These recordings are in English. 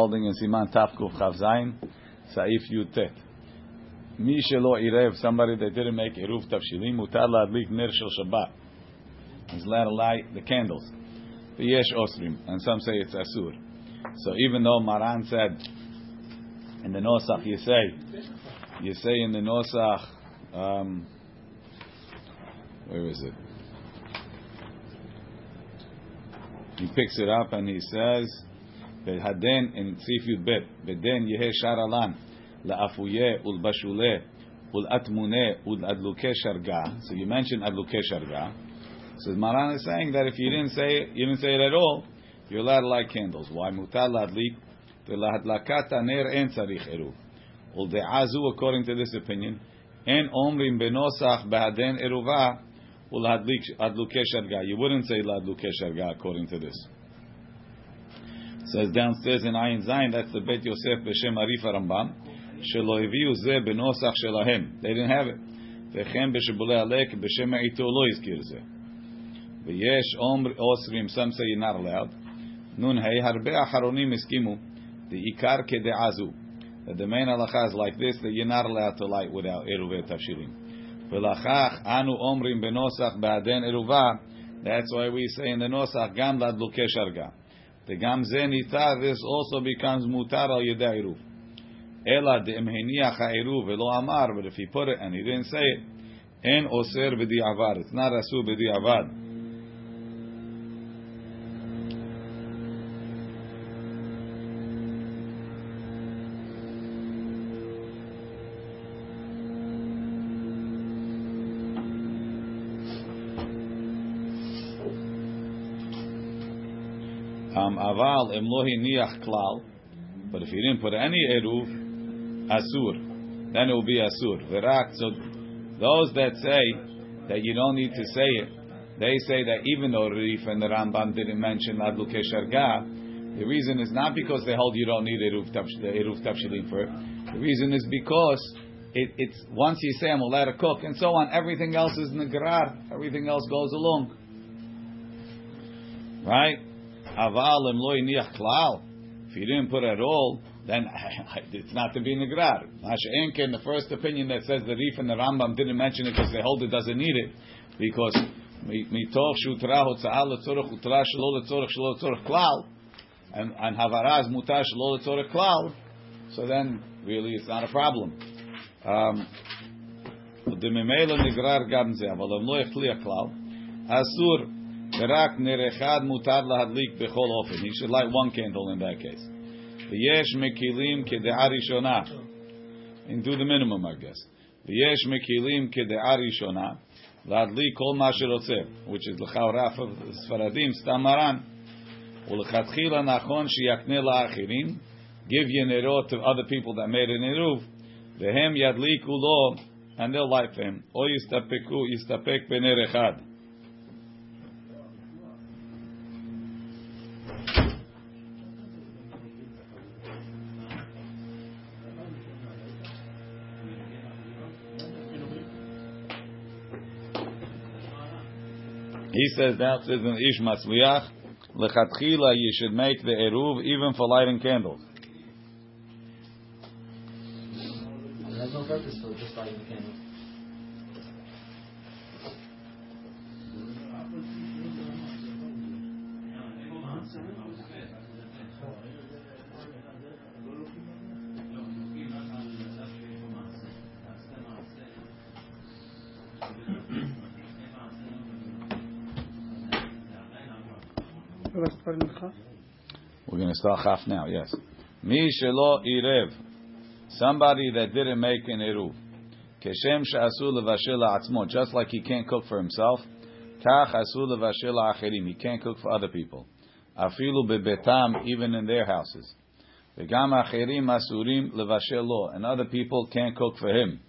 holding in Siman Tafkuf Chav Zayin, Saif Yutet. Mi shelo irev, somebody that didn't make eruv tafshilim, mutar ladlik ner shel Shabbat. He's allowed to light the candles. The yesh osrim, and some say it's asur. So even though Maran said in the Nosach, you say, you say in the Nosach, um, where is it? He picks it up and he says, "Behaden in Yud Bet, beden yehe sharalan la'afuye ulbashule ulatmune uladluke sharga." So you mentioned adluke sharga. So Maran is saying that if you didn't say it, you didn't say it at all, you're allowed to light candles. Why mutar ladlik? Lahadlakata ner en tzarich eruv. Ulde'azu, according to this opinion, omrim benosach behaden eruva ulhadlik adluke sharga. You wouldn't say ladluke sharga according to this It says downstairs in Ayin Zayin, that's the Bet Yosef b'shem Arif Rambam. שלא הביאו זה בנוסח שלהם. They didn't have it. וכן בשבולי הלק בשם העיתו לא הזכיר זה. ויש עומר אוסרים, some say you're not allowed. נון ה' הרבה אחרונים הסכימו, דעיקר כדעה זו. That the main halacha is like this, that you're not allowed to light without עירובי תבשילים. ולכך אנו אומרים בנוסח בעדן עירובה, that's why we say in the נוסח גם לדלוקי שרגה. וגם זה ניתר, this also becomes מותר על ידי עירוב. אלא דאם הניח העירוב ולא אמר, but if he put it and he didn't say it, אין אוסר בדיעבד, it's not אסור בדיעבד. Um, aval em lo hiniach klal, but if you didn't put any eruv, asur, then it will be asur. Verak. So those that say that you don't need to say it, they say that even though Rif and the Rambam didn't mention ladluke sharga, the reason is not because they hold you don't need eruv tafshilim for it. The reason is because it, it's once you say I'm allowed to cook and so on, everything else is negrar, everything else goes along, right? Aval lo iniach klal. If you didn't put at all, then it's not to be negrar. Masha'enke, in the first opinion that says the Rif and the Rambam didn't mention it because they hold it doesn't need it. Because מתוך שהותרה הוצאה לצורך הותרה שלא לצורך שלא לצורך klal, and הבהרה אז מותר שלא לצורך so then really it's not a problem. דממילא נגרר גם זה, אבל אם לא יחלי הכלל, אסור Verak nerechad mutad lahadlik bechol ofen. He should light one candle in that case. V'yesh mekilim kede'ah rishona. And do the minimum, I guess. V'yesh mekilim kede'ah rishona. Lahadlik kol ma shirotzev. Which is l'chaoraf of Sfaradim, Stamaran. U'lechatchila nachon sheyakne la'achirim. Give yenerot to other people that made an eruv. V'hem yadliku lo. And they'll light for him. O yistapekhu yistapek b'ner echad. He says that says in Ish Matzliach, you should make the eruv even for lighting candles. There's no purpose for just lighting the candle. We're going to start half now, yes. Mi shelo irev. Somebody that didn't make an eruv. Keshem she'asu levashil atzmo. Just like he can't cook for himself. Kach asu levashil acherim. He can't cook for other people. Afilu bebetam, even in their houses. V'gam acherim asurim levashil lo. And other people can't cook for him.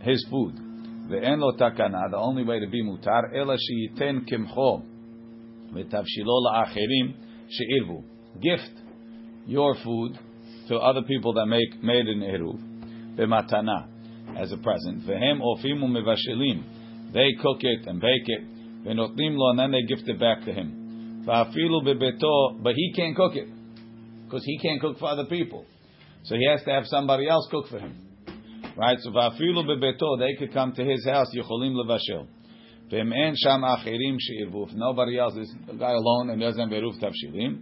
His food. Ve'en lo takana. The only way to be mutar. Ela she'yiten kimcho. V'tavshilo la'acherim she'irvu. Gift your food to other people that make made an eruv b'matana as a present. Vehem ofimu mevashilim. They cook it and bake it. V'notnim lo and then they gift it back to him. Va'afilu bebeto, but he can't cook it. because he can't cook for other people. So he has to have somebody else cook for him. Right? So va'afilu bebeto, they could come to his house, yicholim levashel. V'em en sham achirim nobody else is a guy alone and doesn't have eruv tavshilim.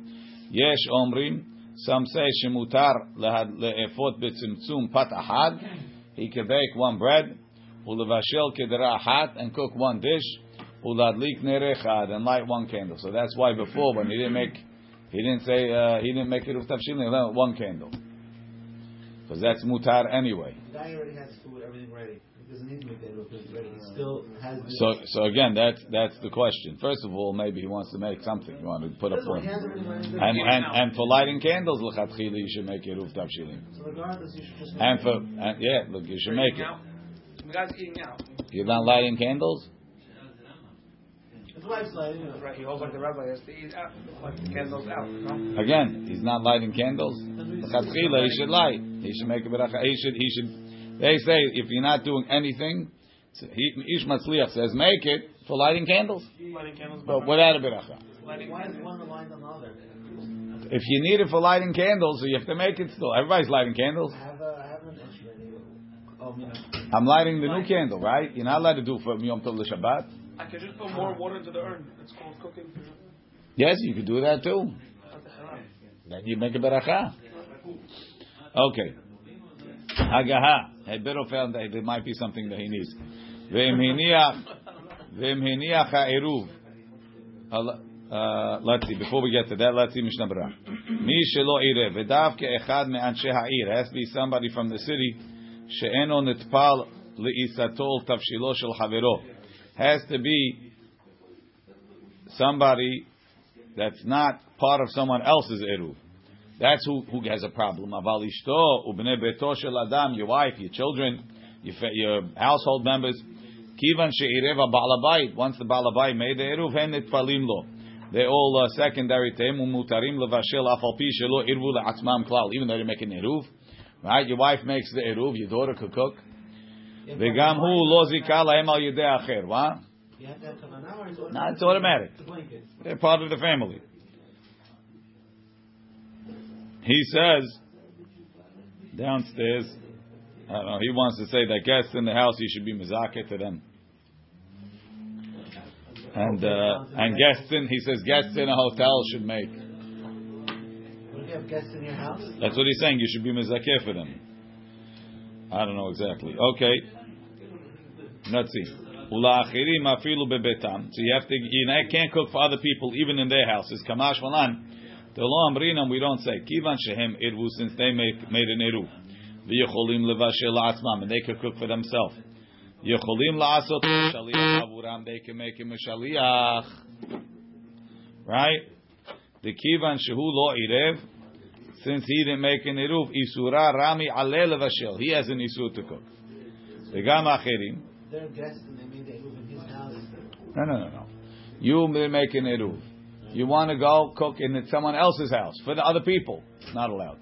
Yesh omrim, some say shemutar le'efot betzimtzum pat ahad. He can bake one bread, ulevashel kedera ahat, and cook one dish, uladlik nerechad, and light one candle. So that's why before, when he didn't make, he didn't say, uh, he didn't make he left one candle. Because that's mutar anyway. The guy already has food, everything ready. He doesn't need to make that real quick ready. He still has the. So, so again, that's that's the question. First of all, maybe he wants to make something. You want to put up First of one. he has everything ready. And and and for lighting candles, lechatchila, you should make eruv tavshilim. So regardless, you should just. And for and yeah, look, you should make it. The guy's eating out. You're not lighting candles. His wife's like, you know, Right, he holds like the rabbi has to eat out, like the candles out. Again, he's not lighting candles. Lechatchila, he should light. He should make a beracha. He should. He should. They say if you're not doing anything, so Ish Matzliach says make it for lighting candles, Lighting candles. but without a beracha. Lighting why is one aligned on the other? If you need it for lighting candles, so you have to make it still. Everybody's lighting candles. I have, a, I have an oh, yeah. I'm lighting the new candle, right? You're not allowed to do for from Yom Tov Shabbat. I could just put more water into the urn. It's called cooking. Yes, you could do that too. Then you make a beracha. Okay. Hagaha. Hebero found that there might be something that he needs. Uh, let's see. Before we get to that, let's see Mishnah Berurah. Mi shelo irev v'dav ke'echad me'anshe ha'ir. Has to be somebody from the city she'eno nitpal le'isato tavshilo shel havero. Has to be somebody that's not part of someone else's eruv. That's who, who has a problem. Aval ishto ubnei beto shel adam, your wife, your children, your, your household members. Kivan she'irev ba'alabayit. Once the ba'alabayit made the eruv, hen lo. They all uh, secondary to him. Umutarim levashel afal pi shelo irvu le'atzmam klal. Even though they make an eruv, right? Your wife makes the eruv. Your daughter could cook. V'gam hu lo zika lahem al yedei acher. What? You have to have kavanah or it's automatic? No, it's automatic. It's a blanket. They're part of the family. He says downstairs. I don't know. He wants to say that guests in the house, he should be mizakeh to them. And uh, and guests in, he says guests in a hotel should make. What if you have guests in your house? That's what he's saying. You should be mizakeh for them. I don't know exactly. Okay. Let's see. Ula'achirim afilu bebetam. So you have to, you know, can't cook for other people even in their houses. Kamash malan. The lo amrinam we don't say. Kivan shehem irvu since they make, made an iruv. V'yecholim levashel la'atzmam and they could cook for themselves. Yecholim la'asot shaliach avuram. They can make him a shaliach. Right? The kivan shehu lo irev. Since he didn't make an iruv, isura rami ale levashel. He has an isur to cook. V'gam achirim. They're guests and they made the eruv in his house. No, no, no, no. You may make an eruv. You want to go cook in someone else's house for the other people. Not allowed.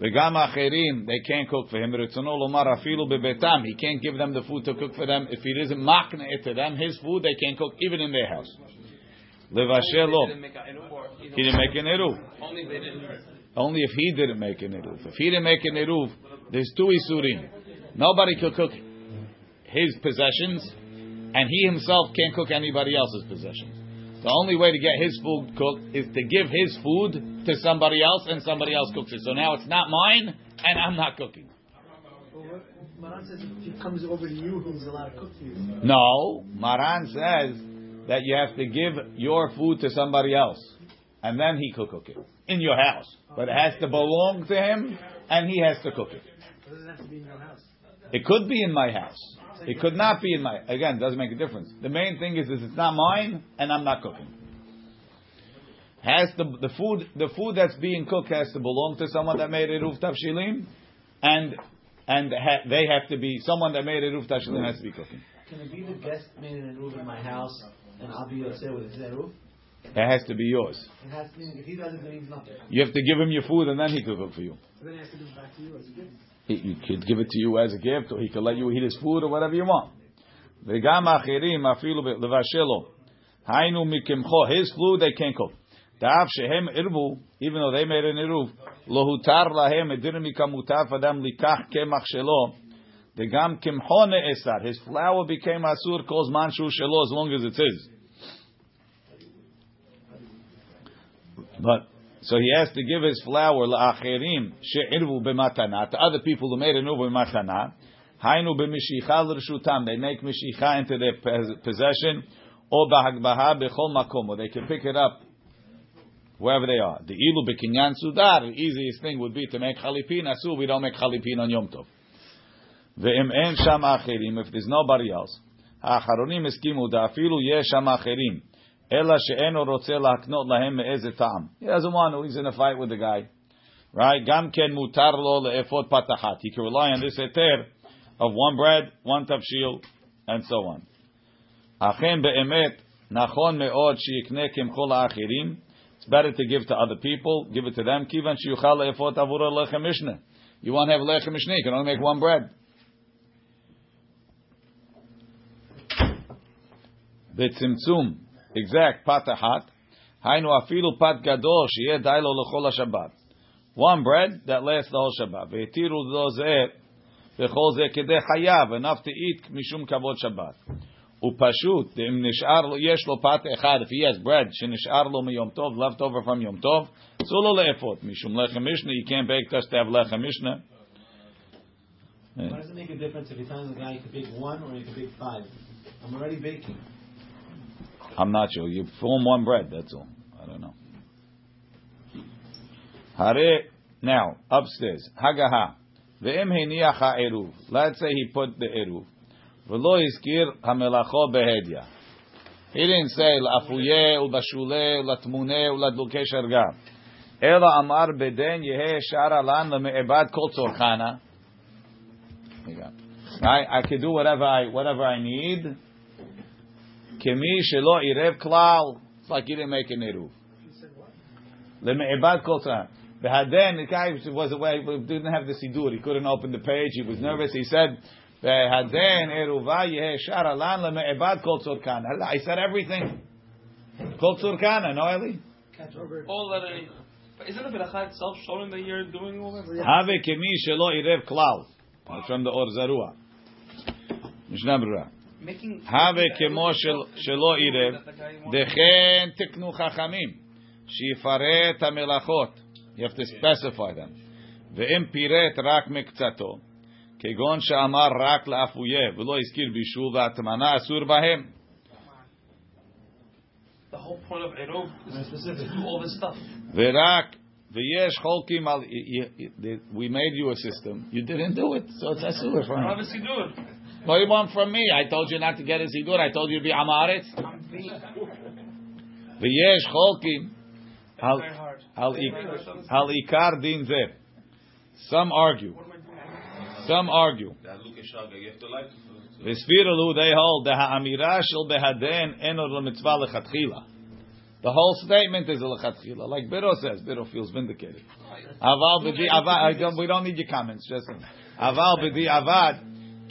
V'gam acherim, they can't cook for him. Ritzono lomar afilu bebetam. He can't give them the food to cook for them. If he doesn't makna it to them, his food, they can't cook even in their house. Levashel lo. He didn't make a eruv or he He didn't make an eruv. Only if. Only if he didn't make an eruv. If he didn't make an eruv, there's two isurim. Nobody could cook his possessions, and he himself can't cook anybody else's possessions. The only way to get his food cooked is to give his food to somebody else, and somebody else cooks it. So now it's not mine, and I'm not cooking. Well, Maran says if he comes over to you, he's allowed to cook for you. No, Maran says that you have to give your food to somebody else, and then he could cook it in your house. But it has to belong to him, and he has to cook it. It doesn't have to be in your house. It could be in my house. It could not be in my. Again, it doesn't make a difference. The main thing is, is it's not mine, and I'm not cooking. Has the the food the food that's being cooked has to belong to someone that made eruv tavshilim, and and ha, they have to be someone that made eruv tavshilim has to be cooking. Can it be the guest made an eruv in my house and I'll be upset with his eruv? It has to be yours. It has to be, if he does it, then he's nothing. You have to give him your food, and then he could cook it for you. So then he has to give it back to you as a gift He, you could give it to you as a gift, or he could let you eat his food, or whatever you want. וגם אחרים אפילו לבשלו. היינו מקמחו, his food they can't cook. Da'af shehem irbu, even though they made an iruv, lo hutar lahem, it didn't become mutar for them likach kemach shelo. The gam kimcho ne'esar. His flour became asur, calls manshu shelo, as long as it's his. But so he has to give his flour la'acherim she'irvu b'matana to other people who made an uvu b'matana. Hainu b'mishicha l'rshutam. They make mishicha into their pos- possession. Or b'hagbaha b'chol makom. Or they can pick it up wherever they are. The ilu b'kinyan sudar. The easiest thing would be to make chalipin. Asu, we don't make chalipin on Yom Tov. Ve'im en sham acherim. If there's nobody else. האחרונים הסכימו, דאפילו יש שם אחרים. Ela she'eno rotzeh la'aknot lahem me'ezet ta'am. He doesn't want to. He's in a fight with the guy. Right? Gam ken mutar lo le'efot patachat. He can rely on this heter of one bread, one tafshil, and so on. Achem be'emet nachon me'od she'ikneh kemchol ha'achirim. It's better to give to other people. Give it to them. Kivan she'yuchal le'efot avura lechem mishneh. You won't have lechem mishneh. You can only make one bread. Betzimtzum exact, פת אחת, היינו אפילו פת גדול, שיהיה די לו לכל השבת. One bread that lasts the whole Shabbat. והתירו לו זה, וכל זה כדי חייב, enough to eat משום כבוד שבת. ופשוט, אם נשאר לו, יש לו פת אחד, if he has bread שנשאר לו מיום טוב, left over from יום טוב, אסור לו לאפות, משום לחם משנה, you can't bake just to have לחם משנה. Why does it make a difference if he tells the guy you can bake one or you can bake five? I'm already baking. I'm not sure. You form one bread, that's all. I don't know. Hare, now, upstairs. Hagaha. Ve'em heniach ha'eruv. Let's say he put the eruv. V'lo izkir hamelacho behedya. He didn't say la'afuye, u'bashule, u'latmune, u'ladluke sharga. Ela amar beden yehe shara lan le'me'ebad kol tzorchana. Right? I can do whatever I, whatever I need. Kemi shelo irev klal. It's like you didn't make an eruv. Leme'ebad kol tzorchana. Behaden, the guy was away, didn't have the sidur. He couldn't open the page. He was nervous. He said, "Behaden eruva yehe shara lan leme'ebad kol tzorkan." I said everything. Kol tzorkana, no Eli? All that any. But isn't the beracha itself showing that you're doing all that? Have kemi shelo irev klal. That's from the Or Zarua. Mishnah Berurah. Making. Have kemo shel- shelo irev. Dechen tiknu chachamim. שיפרט המלאכות. You have to specify them. ואם פירט רק מקצתו, כגון שאמר רק לאפויה ולא הזכיר בישול והטמנה, אסור בהם. The whole point of Eruv is Very specific. to do all this stuff. ורק, ויש חולקים על... y- y- y- We made you a system. You didn't do it, so it's אסור. No you want from me? I told you not to get a zigur. I told you to be amaretz. V'yesh cholkim hal ikar din zeh. Some argue. Some argue. V'sfiralu they hold the ha'amira shel behaden enor lemitzvah lechatchila. The whole statement is a lechatchila. Like Biro says, Biro feels vindicated. Aval b'di avad. We don't need your comments. Just aval b'di avad.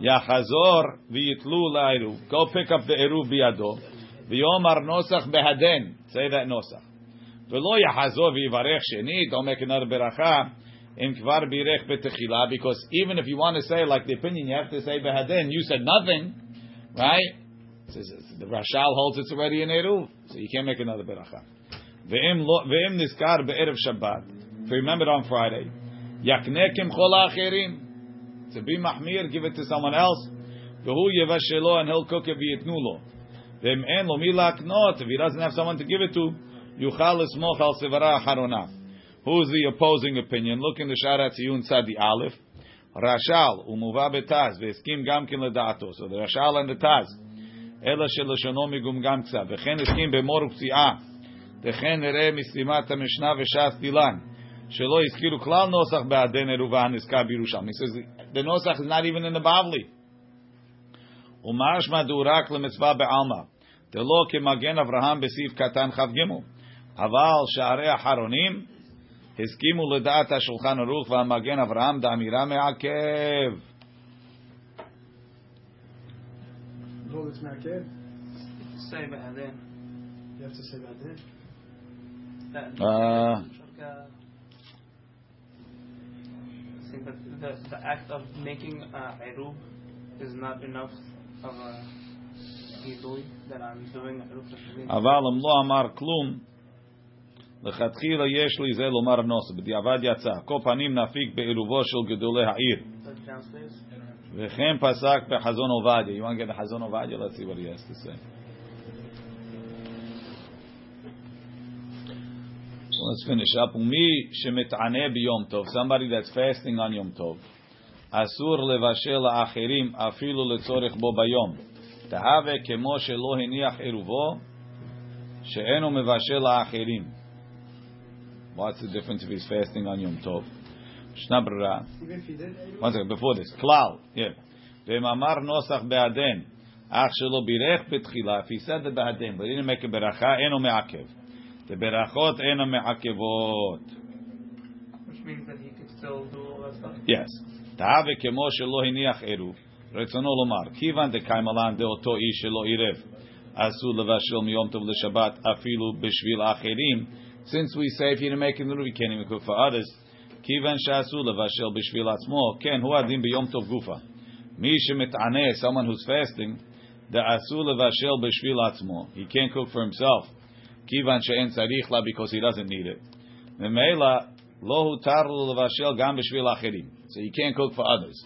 Yachazor v'yitlu la'eruv. Go pick up the eruv biyado. V'yomar nosach behaden. Say that nosach. V'lo yachazor v'yivarech sheni. Don't make another beracha. Im kvar birech betechila. Because even if you want to say like the opinion, you have to say behaden. You said nothing, right? The Rashal holds it's already in eruv, so you can't make another beracha. V'im niskar be'erev Shabbat. If you remember on Friday, yaknekim kim To be mahmir, give it to someone else. Ve'hu yevashelo, and he'll cook it v'yitnu lo. Ve'im en lo mi laknot. If he doesn't have someone to give it to, yuchal esmoch al sevara harona. Who's the opposing opinion? Look in the Sharat Tziyun Tzadi Aleph. Rashal umuva betaz ve'eskim gamkin leda'ato. So the Rashal and the Taz. אלא שלשונו מגומגם קצת, וכן הסכים במור ופציעה, וכן נראה מסתימת המשנה וש"ס דילן, Shelo iskiru klal nosach ba'aden eruva haniska birusham. He says the nosach is not even in the Bavli. Umashma דלא כמגן אברהם בסעיף קטן כ"ג, אבל שערי החרונים הסכימו לדעת השולחן ערוך והמגן אברהם דאמירה מעכב. Say about then. You have to say about. the, the act of making uh, eruv is not enough of a gidui that I'm doing eruv tefillin. אבל אם לא אמר כלום, לכתחילה יש לי זה לומר נוסף, בדיעבד יצא. כל פנים נפיק בעירובו של גדולי העיר. Touch downstairs. וכן פסק בחזון עובדיה. You want to get the חזון עובדיה? Let's see what he has to say. let's finish up. Umi shemitane biyom tov. Somebody that's fasting on Yom Tov. Asur levashel afilu letzorech bo bayom. Tahave kemo shelo hiniach eruvo mevashel. What's the difference if he's fasting on Yom Tov? Shnabra. One second, before this. Klal. Yeah. Ve'mamar nosach be'aden. Ach shelo birech betchila. If he said the be'aden, but he didn't make a beracha, eno me'akev. The berachot ena me'akevot. Which means that he could still do all that stuff? Yes. eruv. רצונו לומר, כיוון דקיימלן דאותו איש שלא עירב, אסור לבשל מיום טוב לשבת אפילו בשביל אחרים, since we say if you're making the eruv, you can't even cook for others, כיוון שאסור לבשל בשביל עצמו, כן, הוא הדין ביום טוב גופה. מי שמתענה, someone who's fasting, דאסור לבשל בשביל עצמו, he can't cook for himself. כיוון שאין צריך לה because he doesn't need it. ממילא לא הותר לו לבשל גם בשביל אחרים. So you can't cook for others.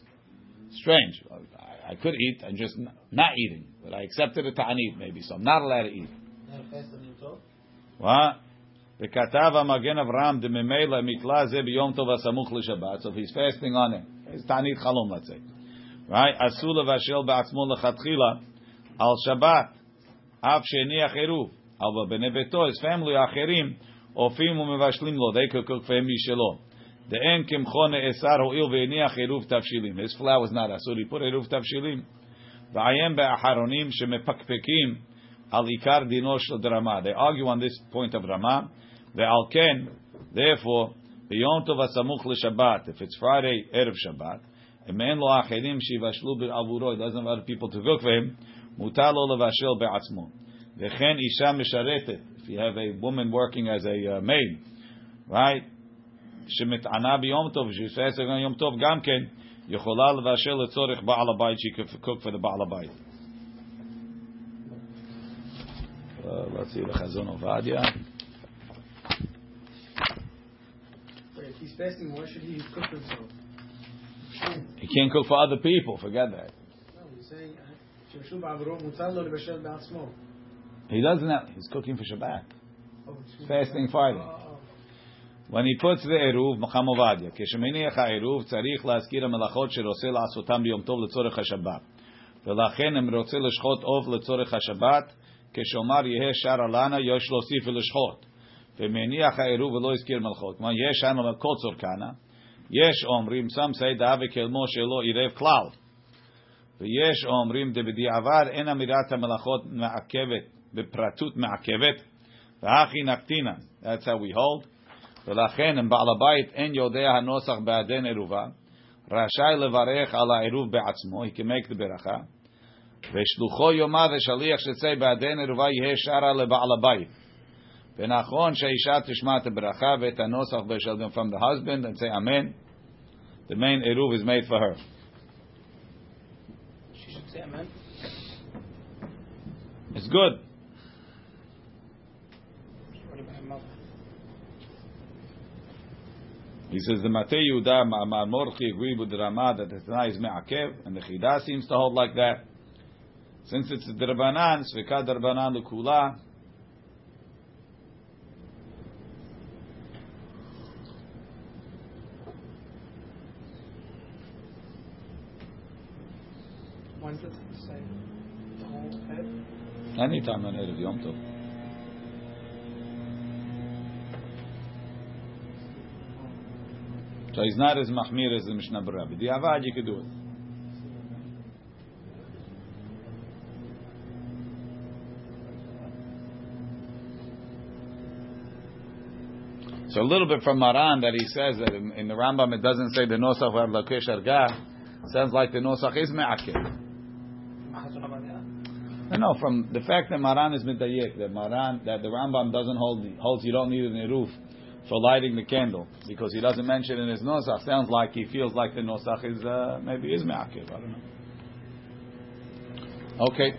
Strange. I, I could eat, I'm just n- not eating. But I accepted a ta'anit maybe, so I'm not allowed to eat. Not a fast on Yom Tov? What? וכתב המגן אברהם דממילא מתלה זה ביום טוב הסמוך לשבת, so if he's fasting on it, it's תענית חלום, let's say. Right? אסור לבשל בעצמו לכתחילה על שבת, אף שהניח עירוב. אבל בני ביתו, his family האחרים, אופים ומבשלים לו, they could cook for him משלו. דאין קמחו נאסר הואיל והניח עירוב תבשילים. His flour was not אסור, he put עירוב תבשילים. ועיין באחרונים שמפקפקים על עיקר דינו של דרמה. They argue on this point of רמה, ועל כן, therefore, ביום טוב הסמוך לשבת, if it's Friday, ערב שבת, אם אין לו אחרים שיבשלו עבורו, he doesn't have other people to cook for him, מותר לו לבשל בעצמו. וכן אישה משרתת, if you have a woman working as a uh, maid, right, שמטענה ביום טוב, she's fasting on יום טוב גם כן, יכולה לבשל לצורך בעל הבית, she could cook for the בעל הבית. Uh, let's see, לחזון עובדיה. Wait, if he's fasting, why should he cook for himself? He can't cook for other people, forget that. No, he's saying, He doesn't have, he's cooking for Shabbat. Oh, excuse me. Fasting Friday. Oh, oh, When he puts the עירוב, מחם עובדיה, כשמניח העירוב צריך להזכיר המלאכות שרוצה לעשותם ביום טוב לצורך השבת. ולכן אם רוצה לשחוט עוף לצורך השבת, כשאומר יהא שער לנה, יש להוסיף ולשחוט. ומניח העירוב ולא הזכיר מלאכות. כלומר, יש לנו כל צורכנה, יש אומרים, some say דאבה כלמו שלא עירב כלל. ויש אומרים דבדיעבד אין אמירת המלאכות מעכבת, בפרטות מעכבת, והכי נקטינה. That's how we hold. ולכן אם בעל הבית אין יודע הנוסח בעדן עירובה, רשאי לברך על העירוב בעצמו, he can make the ברכה, ושלוחו יאמר לשליח שצא בעדן עירובה יהא שרה לבעל הבית. ונכון שהאישה תשמע את הברכה ואת הנוסח בשל גם from the husband and say amen. The main עירוב is made for her. She should say amen. It's good. He says the Matei Yehuda Ma'amar Morchi agreed with the Ramah that the Tanai is Me'akev, and the Chida seems to hold like that. Since it's the Drabanan, Sveka Drabanan Lukula, When does it say the whole head? anytime on Erev Yom Tov. So he's not as mahmir as the Mishnah Berurah. The Avad, you could do it. So a little bit from Maran that he says that in, in the Rambam it doesn't say the nosach var lakesh argah. Sounds like the nosach is me'akev. No, no, from the fact that Maran is mitayek, that Maran, that the Rambam doesn't hold holds you don't need an eruv for lighting the candle because he doesn't mention in his nosach. Sounds like he feels like the nosach is uh, maybe is me'akev. I don't know. Okay.